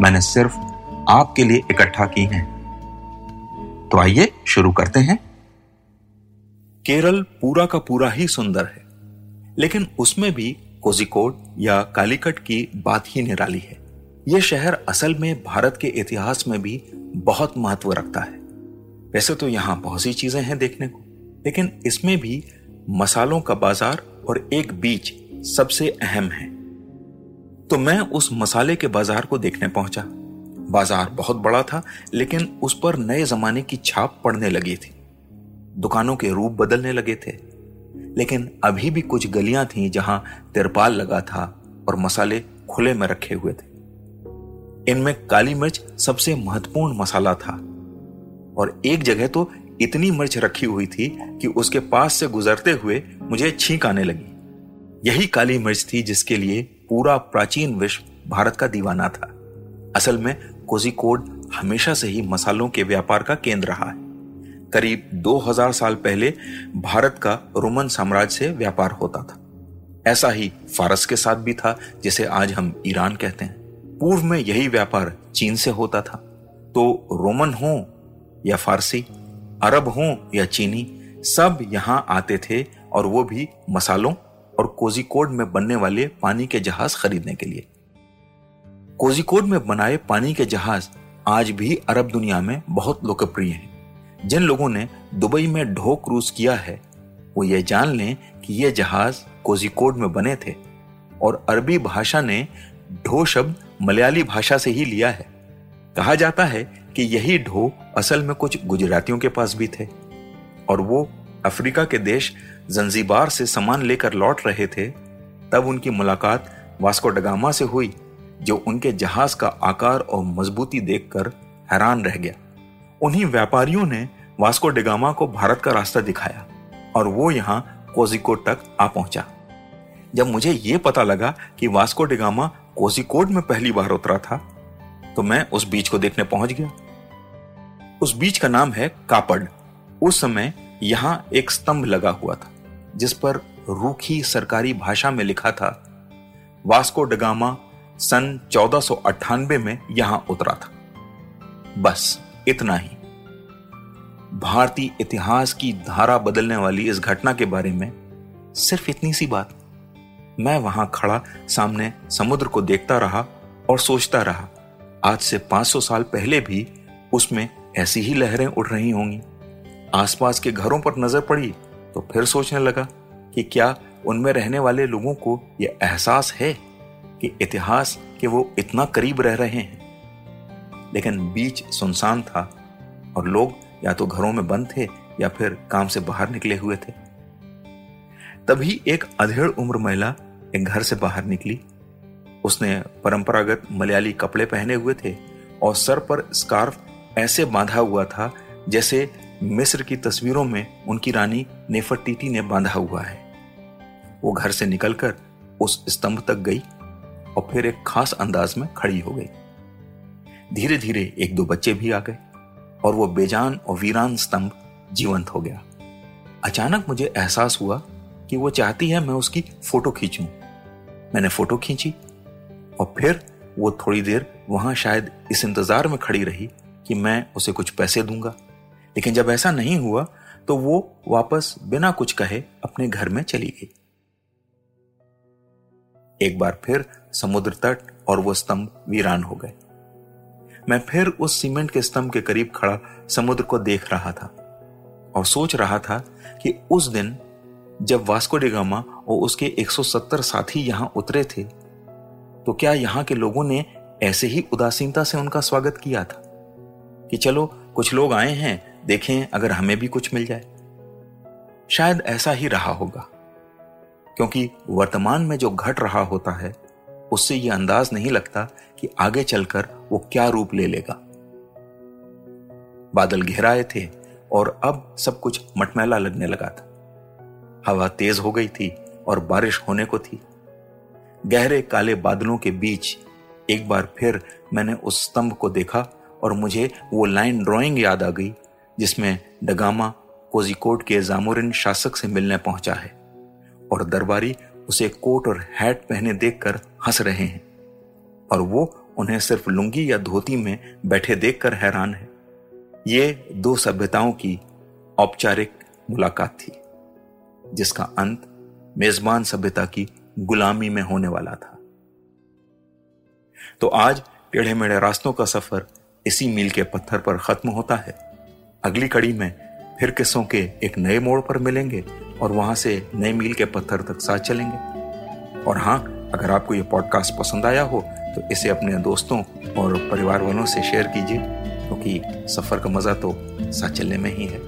मैंने सिर्फ़ आपके लिए इकट्ठा की हैं। तो आइए शुरू करते हैं। केरल पूरा का पूरा ही सुंदर है, लेकिन उसमें भी कोजिकोड या कालीकट की बात ही निराली है। यह शहर असल में भारत के इतिहास में भी बहुत महत्व रखता है। वैसे तो यहाँ बहुत सी चीज़ें हैं देखने को, लेकिन इसमें भी मसालों का बाज़ार और एक बीच सबसे अहम है। तो मैं उस मसाले के बाज़ार को देखने पहुँचा। बाज़ार बहुत बड़ा था, लेकिन उस पर नए जमाने की छाप पड़ने लगी थी। दुकानों के रूप बदलने लगे थे। लेकिन अभी भी कुछ गलियाँ थीं जहाँ तिरपाल लगा था और मसाले खुले में रखे हुए थे। इनमें काली मिर्च सबसे महत्वपूर्ण मसाला था। और एक जगह तो इतनी मिर्च रखी हुई थी कि उसके पास से गुजरते हुए मुझे छींक आने लगी। यही काली मिर्च थी जिसके लिए पूरा प्राचीन विश्व भारत का दीवाना था। असल में कोजिकोड हमेशा से ही मसालों के व्यापार का केंद्र रहा है। करीब 2000 साल पहले भारत का रोमन साम्राज्य से व्यापार होता था। ऐसा ही फारस के साथ भी था, जिसे आज हम ईरान कहते हैं। पूर्व में यही व्यापार चीन से होता था। तो रोमन हो या फारसी, अरब हो या चीनी, सब यहाँ आते थे और वो भी मसालों और कोजिकोड में बनने वाले पानी के जहाज़ खरीदने के लिए। कोजिकोड में बनाए पानी के जहाज़ आज भी अरब दुनिया में बहुत लोकप्रिय हैं। जिन लोगों ने दुबई में ढो क्रूज किया है, वो ये जान लें कि ये जहाज़ कोजिकोड में बने थे और अरबी भाषा ने ढो शब्द मलयाली भाषा से ही लिया है। कहा जाता है कि यही ढो असल में कुछ गुजरातियों के पास भी थे और वो अफ्रीका के देश जंजीबार से सामान लेकर लौट रहे थे, तब उनकी मुलाकात वास्को डगामा से हुई, जो उनके जहाज़ का आकार और मजबूती देखकर हैरान रह गया। उन्हीं व्यापारियों ने वास्को डिगामा को भारत का रास्ता दिखाया और वो यहाँ कोजिकोड तक आ पहुँचा। जब मुझे ये पता लगा कि वास्को डिगामा कोजिकोड में पहली बार उतरा था तो मैं उस बीच को देखने पहुँच गया। उस बीच का नाम है कापड़। उस समय यहाँ एक स्तंभ लगा हुआ था। जिस पर रूखी सरकारी भाषा में लिखा था, वास्को डगामा सन चौदह में यहाँ उतरा था। बस, इतना ही। भारतीय इतिहास की धारा बदलने वाली इस घटना के बारे में सिर्फ़ इतनी सी बात। मैं वहाँ खड़ा, सामने समुद्र को देखता रहा और सोचता रहा, आज से 500 साल पहले भी उसमें ऐसी ही लहरें उठ रही होंगी। आसपास के घरों पर नज़र पड़ी तो फिर सोचने लगा कि क्या उनमें रहने वाले लोगों को यह एहसास है कि इतिहास के वो इतना करीब रह रहे हैं? लेकिन बीच सुनसान था और लोग या तो घरों में बंद थे या फिर काम से बाहर निकले हुए थे। तभी एक अधेड़ उम्र महिला एक घर से बाहर निकली। उसने परंपरागत मलयाली कपड़े पहने हुए थे और सर पर स्कार्फ ऐसे बांधा हुआ था जैसे मिस्र की तस्वीरों में उनकी रानी नेफरटीटी ने बांधा हुआ है। वो घर से निकलकर उस स्तंभ तक गई और फिर एक खास अंदाज में खड़ी हो गई। धीरे धीरे एक दो बच्चे भी आ गए और वो बेजान और वीरान स्तंभ जीवंत हो गया। अचानक मुझे एहसास हुआ कि वो चाहती है मैं उसकी फ़ोटो खींचूं। मैंने फ़ोटो खींची और फिर वो थोड़ी देर वहाँ शायद इस इंतज़ार में खड़ी रही कि मैं उसे कुछ पैसे दूँगा। लेकिन जब ऐसा नहीं हुआ तो वो वापस बिना कुछ कहे अपने घर में चली गई। एक बार फिर समुद्र तट और वो स्तंभ वीरान हो गए। मैं फिर उस सीमेंट के स्तंभ के करीब खड़ा समुद्र को देख रहा था और सोच रहा था कि उस दिन जब वास्को डिगामा और उसके 170 साथी यहाँ उतरे थे तो क्या यहाँ के लोगों ने ऐसे ही उदासीनता से उनका स्वागत किया था कि चलो कुछ लोग आए हैं देखें, अगर हमें भी कुछ मिल जाए। शायद ऐसा ही रहा होगा। क्योंकि वर्तमान में जो घट रहा होता है, उससे यह अंदाज नहीं लगता कि आगे चलकर वो क्या रूप ले लेगा। बादल घेराए थे और अब सब कुछ मटमैला लगने लगा था। हवा तेज हो गई थी और बारिश होने को थी। गहरे काले बादलों के बीच एक बार फिर मैंने उस स्तंभ को देखा और मुझे वो लाइन ड्राइंग याद आ गई जिसमें डगामा कोजिकोट के जामोरिन शासक से मिलने पहुँचा है और दरबारी उसे कोट और हैट पहने देखकर हंस रहे हैं। और वो उन्हें सिर्फ़ लुंगी या धोती में बैठे देखकर हैरान है। ये दो सभ्यताओं की औपचारिक मुलाकात थी, जिसका अंत मेजबान सभ्यता की गुलामी में होने वाला था। तो आज टेढ़े मेढ़े रास्तों का सफ़र इसी मील के पत्थर पर खत्म होता है। अगली कड़ी में फिर किस्सों के एक नए मोड़ पर मिलेंगे और वहाँ से नए मील के पत्थर तक साथ चलेंगे। और हाँ अगर आपको ये पॉडकास्ट पसंद आया हो तो इसे अपने दोस्तों और परिवार वालों से शेयर कीजिए, क्योंकि सफ़र का मज़ा तो साथ चलने में ही है।